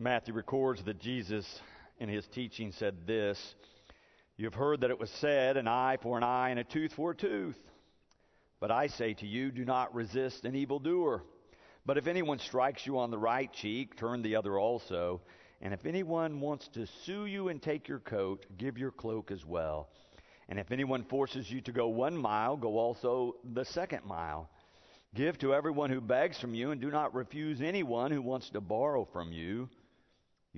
Matthew records that Jesus, in his teaching, said this You have heard that it was said, an eye for an eye and a tooth for a tooth. But I say to you, do not resist an evildoer. But if anyone strikes you on the right cheek, turn the other also. And if anyone wants to sue you and take your coat, give your cloak as well. And if anyone forces you to go one mile, go also the second mile. Give to everyone who begs from you, and do not refuse anyone who wants to borrow from you.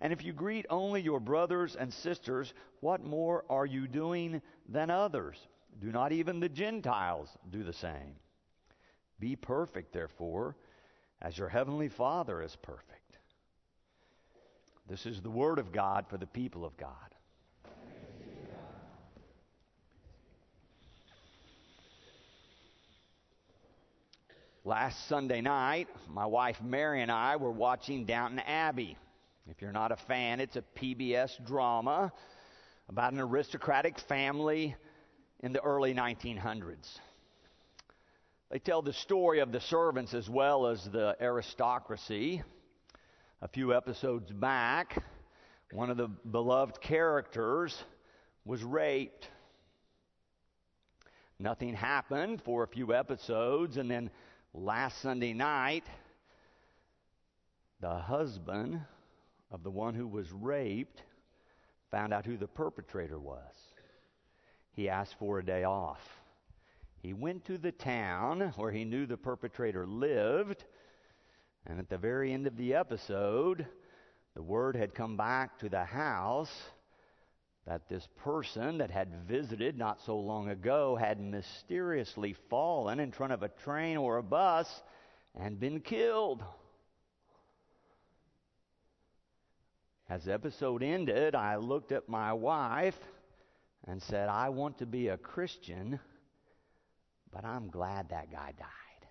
And if you greet only your brothers and sisters, what more are you doing than others? Do not even the Gentiles do the same? Be perfect, therefore, as your heavenly Father is perfect. This is the word of God for the people of God. Last Sunday night, my wife Mary and I were watching Downton Abbey. If you're not a fan, it's a PBS drama about an aristocratic family in the early 1900s. They tell the story of the servants as well as the aristocracy. A few episodes back, one of the beloved characters was raped. Nothing happened for a few episodes, and then last Sunday night, the husband of the one who was raped found out who the perpetrator was. He asked for a day off. He went to the town where he knew the perpetrator lived, and at the very end of the episode, the word had come back to the house that this person that had visited not so long ago had mysteriously fallen in front of a train or a bus and been killed. As the episode ended, I looked at my wife and said, I want to be a Christian, but I'm glad that guy died.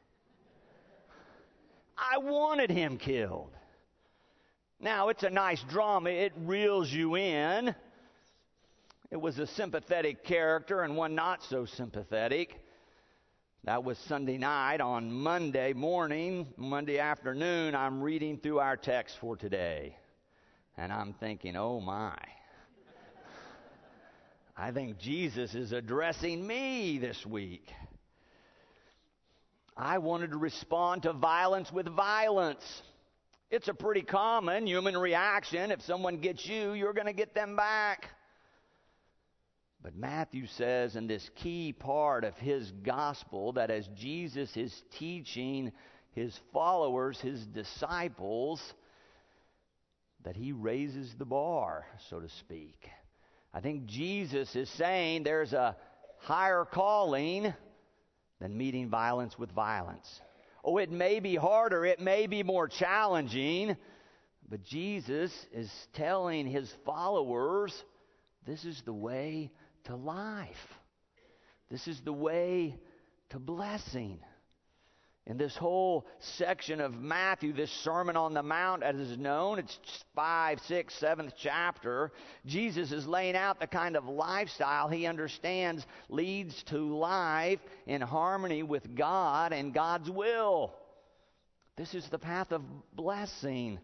I wanted him killed. Now, it's a nice drama, it reels you in. It was a sympathetic character and one not so sympathetic. That was Sunday night. On Monday morning, Monday afternoon, I'm reading through our text for today. And I'm thinking, oh my. I think Jesus is addressing me this week. I wanted to respond to violence with violence. It's a pretty common human reaction. If someone gets you, you're going to get them back. But Matthew says in this key part of his gospel that as Jesus is teaching his followers, his disciples, that he raises the bar, so to speak. I think Jesus is saying there's a higher calling than meeting violence with violence. Oh, it may be harder, it may be more challenging, but Jesus is telling his followers this is the way to life. This is the way to blessing in this whole section of Matthew, this Sermon on the Mount, as is known, it's five, six, seventh chapter. Jesus is laying out the kind of lifestyle he understands leads to life in harmony with God and God's will. This is the path of blessing.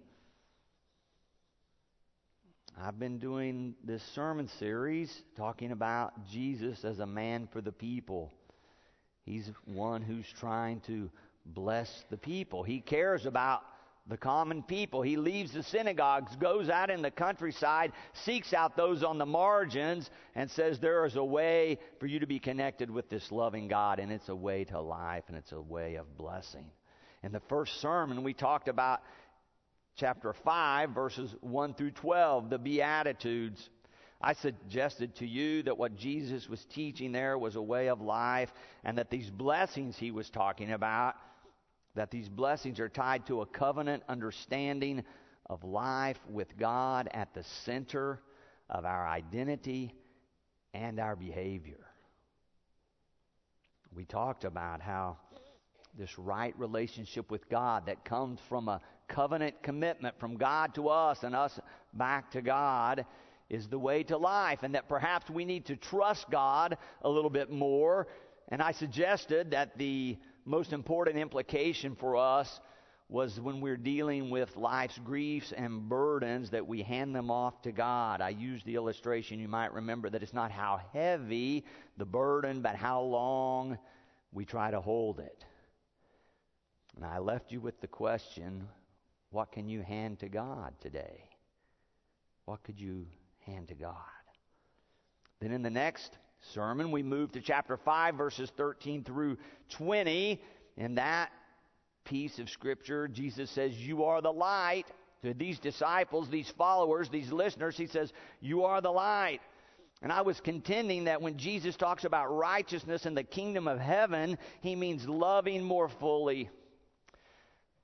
I've been doing this sermon series talking about Jesus as a man for the people. He's one who's trying to bless the people. He cares about the common people. He leaves the synagogues, goes out in the countryside, seeks out those on the margins, and says, There is a way for you to be connected with this loving God, and it's a way to life, and it's a way of blessing. In the first sermon, we talked about chapter 5, verses 1 through 12, the Beatitudes. I suggested to you that what Jesus was teaching there was a way of life, and that these blessings he was talking about that these blessings are tied to a covenant understanding of life with God at the center of our identity and our behavior. We talked about how this right relationship with God that comes from a covenant commitment from God to us and us back to God is the way to life, and that perhaps we need to trust God a little bit more. And I suggested that the most important implication for us was when we're dealing with life's griefs and burdens that we hand them off to God. I used the illustration, you might remember, that it's not how heavy the burden, but how long we try to hold it. And I left you with the question what can you hand to God today? What could you hand to God? Then in the next sermon, we move to chapter 5, verses 13 through 20. In that piece of Scripture, Jesus says, You are the light. To these disciples, these followers, these listeners, he says, You are the light. And I was contending that when Jesus talks about righteousness in the kingdom of heaven, he means loving more fully.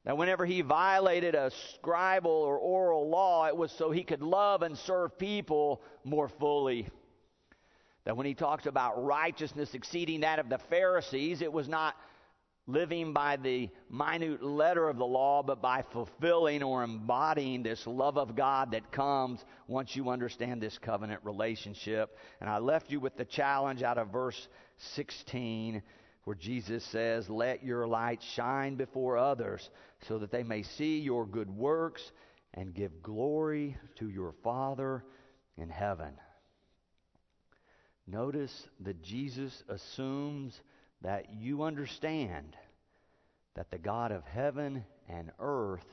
That whenever he violated a scribal or oral law, it was so he could love and serve people more fully. That when he talks about righteousness exceeding that of the Pharisees, it was not living by the minute letter of the law, but by fulfilling or embodying this love of God that comes once you understand this covenant relationship. And I left you with the challenge out of verse 16 where Jesus says, Let your light shine before others so that they may see your good works and give glory to your Father in heaven. Notice that Jesus assumes that you understand that the God of heaven and earth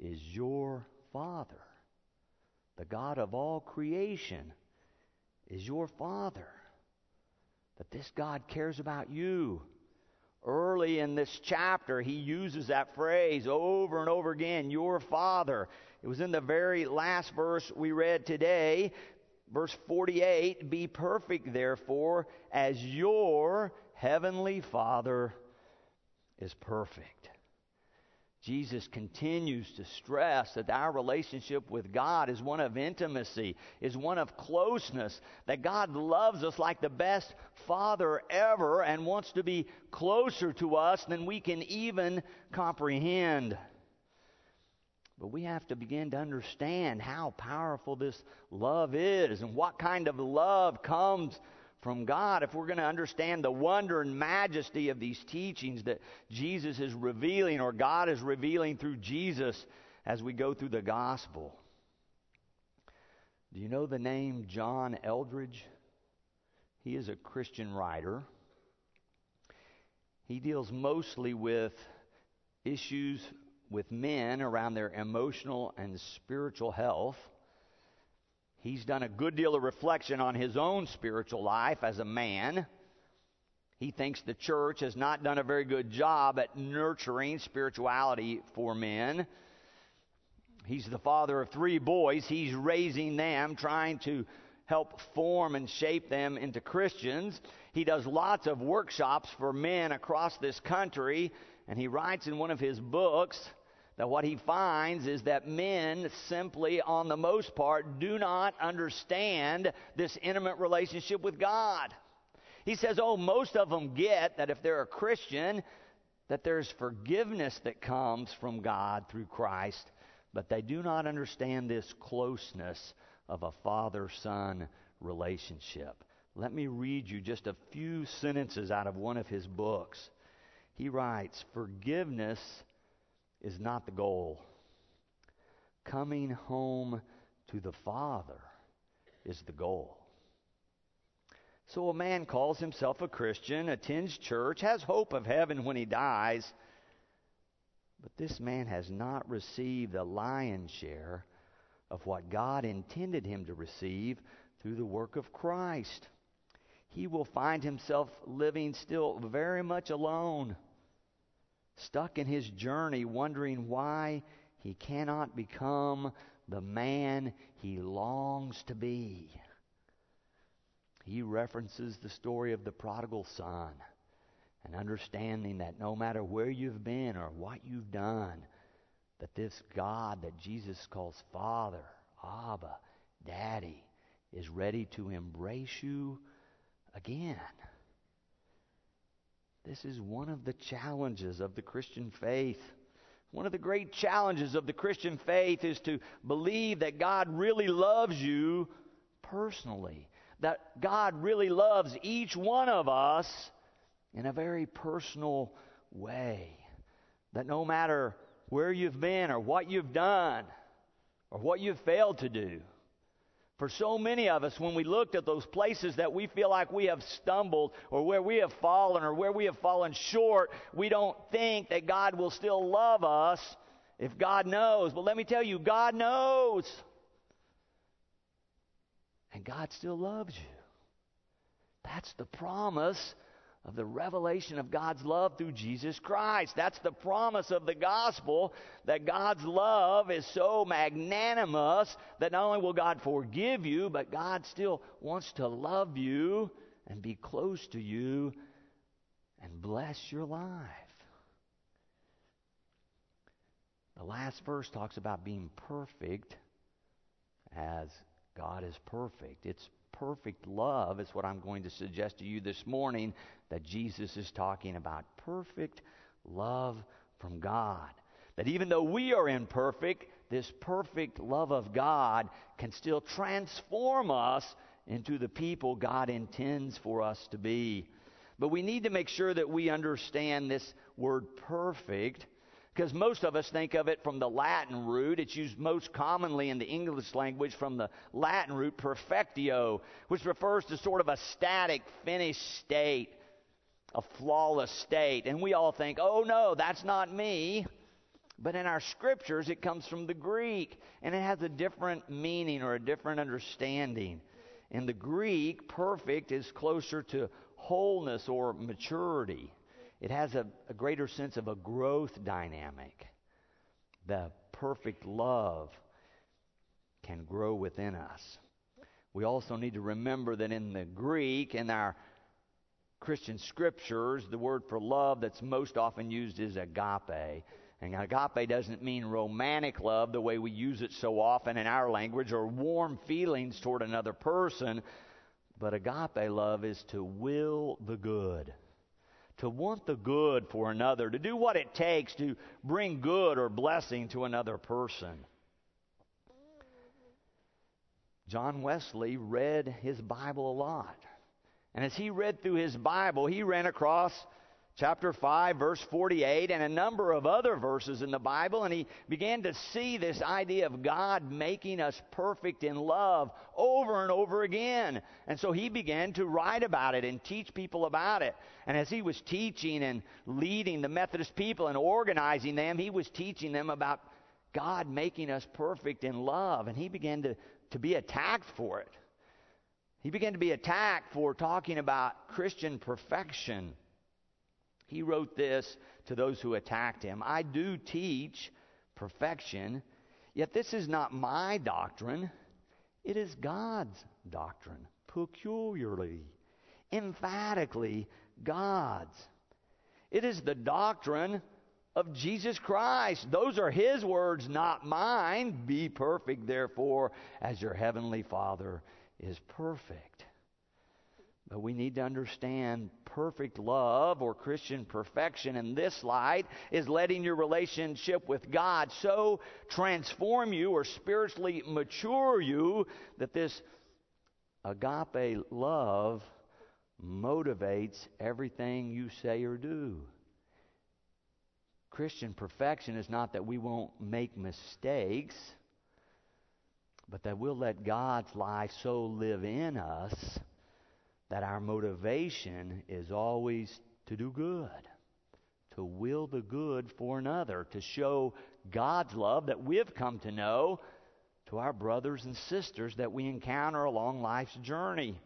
is your Father. The God of all creation is your Father. That this God cares about you. Early in this chapter, he uses that phrase over and over again, your Father. It was in the very last verse we read today, verse 48 Be perfect, therefore, as your heavenly Father is perfect. Jesus continues to stress that our relationship with God is one of intimacy, is one of closeness, that God loves us like the best Father ever and wants to be closer to us than we can even comprehend. But we have to begin to understand how powerful this love is and what kind of love comes from God, if we're going to understand the wonder and majesty of these teachings that Jesus is revealing or God is revealing through Jesus as we go through the gospel. Do you know the name John Eldredge? He is a Christian writer. He deals mostly with issues with men around their emotional and spiritual health. He's done a good deal of reflection on his own spiritual life as a man. He thinks the church has not done a very good job at nurturing spirituality for men. He's the father of three boys. He's raising them, trying to help form and shape them into Christians. He does lots of workshops for men across this country, and he writes in one of his books that what he finds is that men simply, on the most part, do not understand this intimate relationship with God. He says, oh, most of them get that if they're a Christian, that there's forgiveness that comes from God through Christ, but they do not understand this closeness of a father son relationship. Let me read you just a few sentences out of one of his books. He writes, Forgiveness is not the goal. Coming home to the Father is the goal. So a man calls himself a Christian, attends church, has hope of heaven when he dies, but this man has not received the lion's share of what God intended him to receive through the work of Christ. He will find himself living still very much alone stuck in his journey, wondering why he cannot become the man he longs to be. He references the story of the prodigal son and understanding that no matter where you've been or what you've done, that this God that Jesus calls Father, Abba, Daddy, is ready to embrace you again. This is one of the challenges of the Christian faith. One of the great challenges of the Christian faith is to believe that God really loves you personally, that God really loves each one of us in a very personal way. That no matter where you've been or what you've done or what you've failed to do, for so many of us, when we looked at those places that we feel like we have stumbled or where we have fallen or where we have fallen short, we don't think that God will still love us if God knows. But let me tell you, God knows. And God still loves you. That's the promise of the revelation of God's love through Jesus Christ. That's the promise of the gospel that God's love is so magnanimous that not only will God forgive you, but God still wants to love you and be close to you and bless your life. The last verse talks about being perfect as God is perfect. It's perfect love is what I'm going to suggest to you this morning that Jesus is talking about. Perfect love from God. That even though we are imperfect, this perfect love of God can still transform us into the people God intends for us to be. But we need to make sure that we understand this word perfect because most of us think of it from the Latin root. It's used most commonly in the English language from the Latin root perfectio, which refers to sort of a static, finished state, a flawless state. And we all think, oh no, that's not me. But in our scriptures, it comes from the Greek, and it has a different meaning or a different understanding. In the Greek, perfect is closer to wholeness or maturity it has a, a greater sense of a growth dynamic. The perfect love can grow within us. We also need to remember that in the Greek, in our Christian scriptures, the word for love that's most often used is agape. And agape doesn't mean romantic love the way we use it so often in our language or warm feelings toward another person, but agape love is to will the good to want the good for another, to do what it takes to bring good or blessing to another person. John Wesley read his Bible a lot. And as he read through his Bible, he ran across chapter 5, verse 48, and a number of other verses in the Bible, and he began to see this idea of God making us perfect in love over and over again. And so he began to write about it and teach people about it. And as he was teaching and leading the Methodist people and organizing them, he was teaching them about God making us perfect in love, and he began to, to be attacked for it. He began to be attacked for talking about Christian perfection. He wrote this to those who attacked him I do teach perfection, yet this is not my doctrine. It is God's doctrine, peculiarly, emphatically God's. It is the doctrine of Jesus Christ. Those are His words, not mine. Be perfect, therefore, as your heavenly Father is perfect. But we need to understand perfect love or Christian perfection in this light is letting your relationship with God so transform you or spiritually mature you that this agape love motivates everything you say or do. Christian perfection is not that we won't make mistakes, but that we'll let God's life so live in us that our motivation is always to do good, to will the good for another, to show God's love that we've come to know to our brothers and sisters that we encounter along life's journey.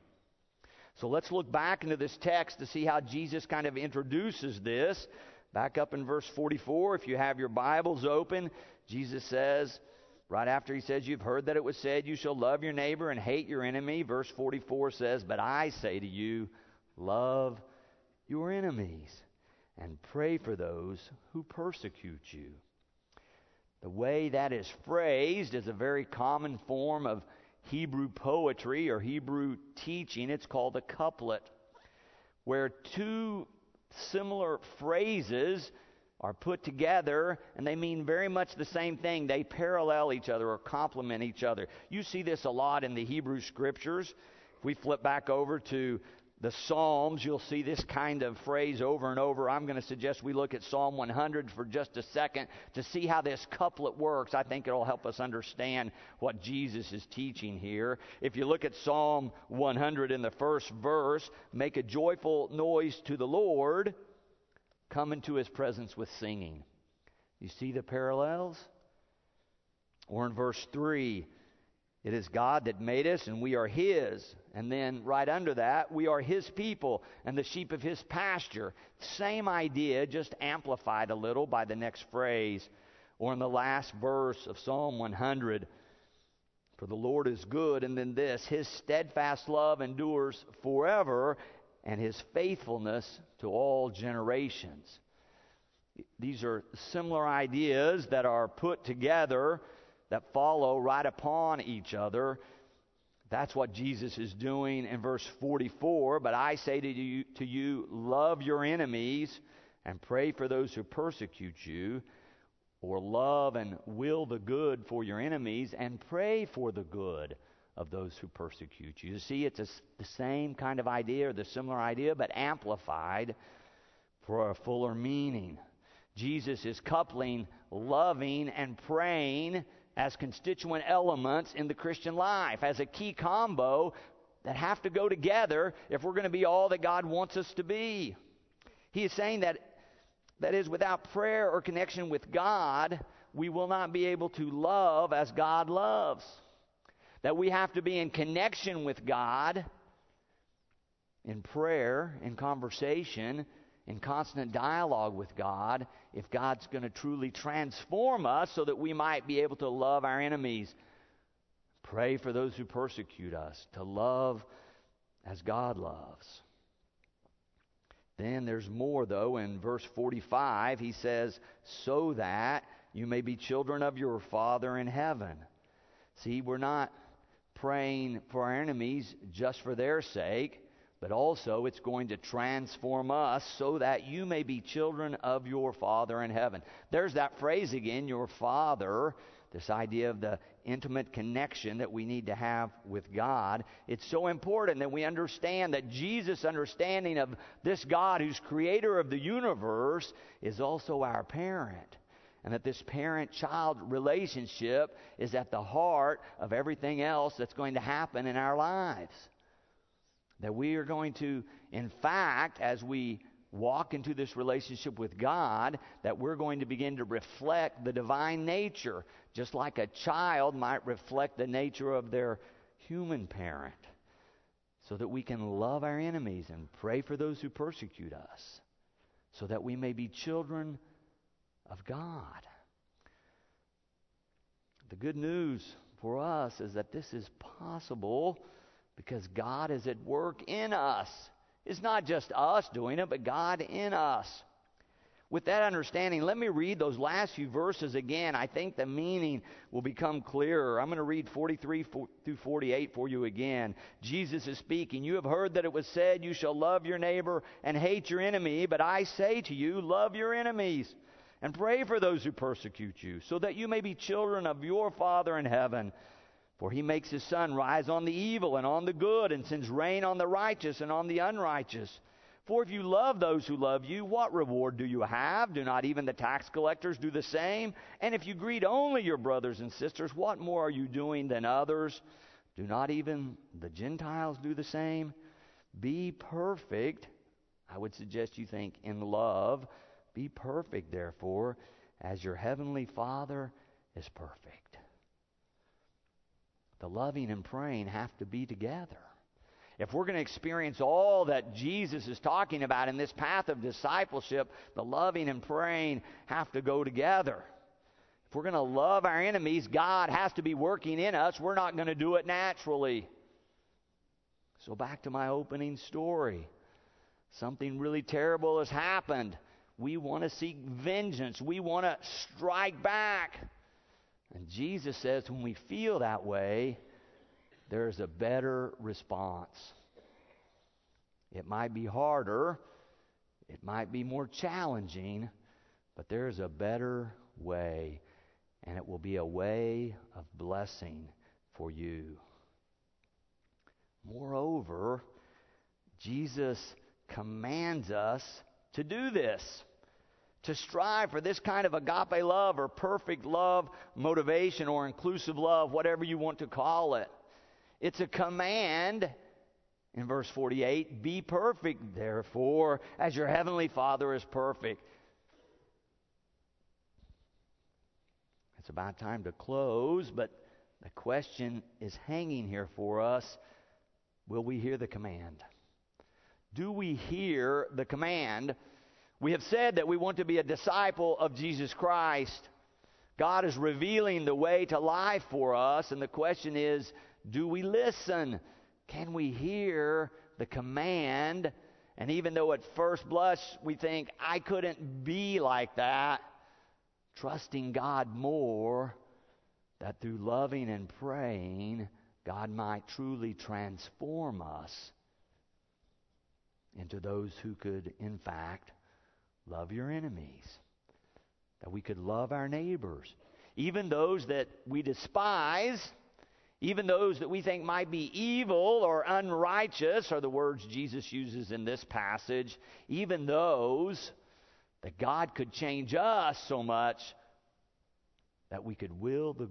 So let's look back into this text to see how Jesus kind of introduces this. Back up in verse 44, if you have your Bibles open, Jesus says, Right after he says, You've heard that it was said, You shall love your neighbor and hate your enemy. Verse 44 says, But I say to you, love your enemies and pray for those who persecute you. The way that is phrased is a very common form of Hebrew poetry or Hebrew teaching. It's called a couplet, where two similar phrases are put together and they mean very much the same thing. They parallel each other or complement each other. You see this a lot in the Hebrew scriptures. If we flip back over to the Psalms, you'll see this kind of phrase over and over. I'm going to suggest we look at Psalm 100 for just a second to see how this couplet works. I think it'll help us understand what Jesus is teaching here. If you look at Psalm 100 in the first verse, make a joyful noise to the Lord, come into his presence with singing. You see the parallels? Or in verse 3, it is God that made us, and we are His. And then right under that, we are His people and the sheep of His pasture. Same idea, just amplified a little by the next phrase. Or in the last verse of Psalm 100, for the Lord is good, and then this, His steadfast love endures forever, and His faithfulness to all generations. These are similar ideas that are put together that follow right upon each other. That's what Jesus is doing in verse 44. But I say to you, to you, love your enemies and pray for those who persecute you, or love and will the good for your enemies and pray for the good of those who persecute you. You see, it's a, the same kind of idea or the similar idea, but amplified for a fuller meaning. Jesus is coupling loving and praying as constituent elements in the Christian life, as a key combo that have to go together if we're going to be all that God wants us to be. He is saying that, that is, without prayer or connection with God, we will not be able to love as God loves. That we have to be in connection with God in prayer, in conversation, in constant dialogue with God if God's going to truly transform us so that we might be able to love our enemies. Pray for those who persecute us, to love as God loves. Then there's more, though. In verse 45, he says, So that you may be children of your Father in heaven. See, we're not praying for our enemies just for their sake but also it's going to transform us so that you may be children of your Father in heaven. There's that phrase again, your Father, this idea of the intimate connection that we need to have with God. It's so important that we understand that Jesus' understanding of this God who's creator of the universe is also our parent. And that this parent child relationship is at the heart of everything else that's going to happen in our lives. That we are going to, in fact, as we walk into this relationship with God, that we're going to begin to reflect the divine nature, just like a child might reflect the nature of their human parent, so that we can love our enemies and pray for those who persecute us, so that we may be children of God. The good news for us is that this is possible because God is at work in us. It's not just us doing it, but God in us. With that understanding, let me read those last few verses again. I think the meaning will become clearer. I'm going to read 43 through 48 for you again. Jesus is speaking. You have heard that it was said, You shall love your neighbor and hate your enemy. But I say to you, love your enemies and pray for those who persecute you, so that you may be children of your Father in heaven. For he makes his sun rise on the evil and on the good, and sends rain on the righteous and on the unrighteous. For if you love those who love you, what reward do you have? Do not even the tax collectors do the same? And if you greet only your brothers and sisters, what more are you doing than others? Do not even the Gentiles do the same? Be perfect. I would suggest you think in love. Be perfect, therefore, as your heavenly Father is perfect. The loving and praying have to be together. If we're going to experience all that Jesus is talking about in this path of discipleship, the loving and praying have to go together. If we're going to love our enemies, God has to be working in us. We're not going to do it naturally. So, back to my opening story. Something really terrible has happened. We want to seek vengeance, we want to strike back. And Jesus says when we feel that way, there's a better response. It might be harder, it might be more challenging, but there's a better way, and it will be a way of blessing for you. Moreover, Jesus commands us to do this, to strive for this kind of agape love or perfect love motivation or inclusive love, whatever you want to call it. It's a command in verse 48 Be perfect, therefore, as your heavenly Father is perfect. It's about time to close, but the question is hanging here for us Will we hear the command? Do we hear the command? We have said that we want to be a disciple of Jesus Christ. God is revealing the way to life for us, and the question is do we listen? Can we hear the command? And even though at first blush we think, I couldn't be like that, trusting God more, that through loving and praying, God might truly transform us into those who could, in fact, love your enemies. That we could love our neighbors, even those that we despise, even those that we think might be evil or unrighteous, are the words Jesus uses in this passage, even those that God could change us so much that we could will the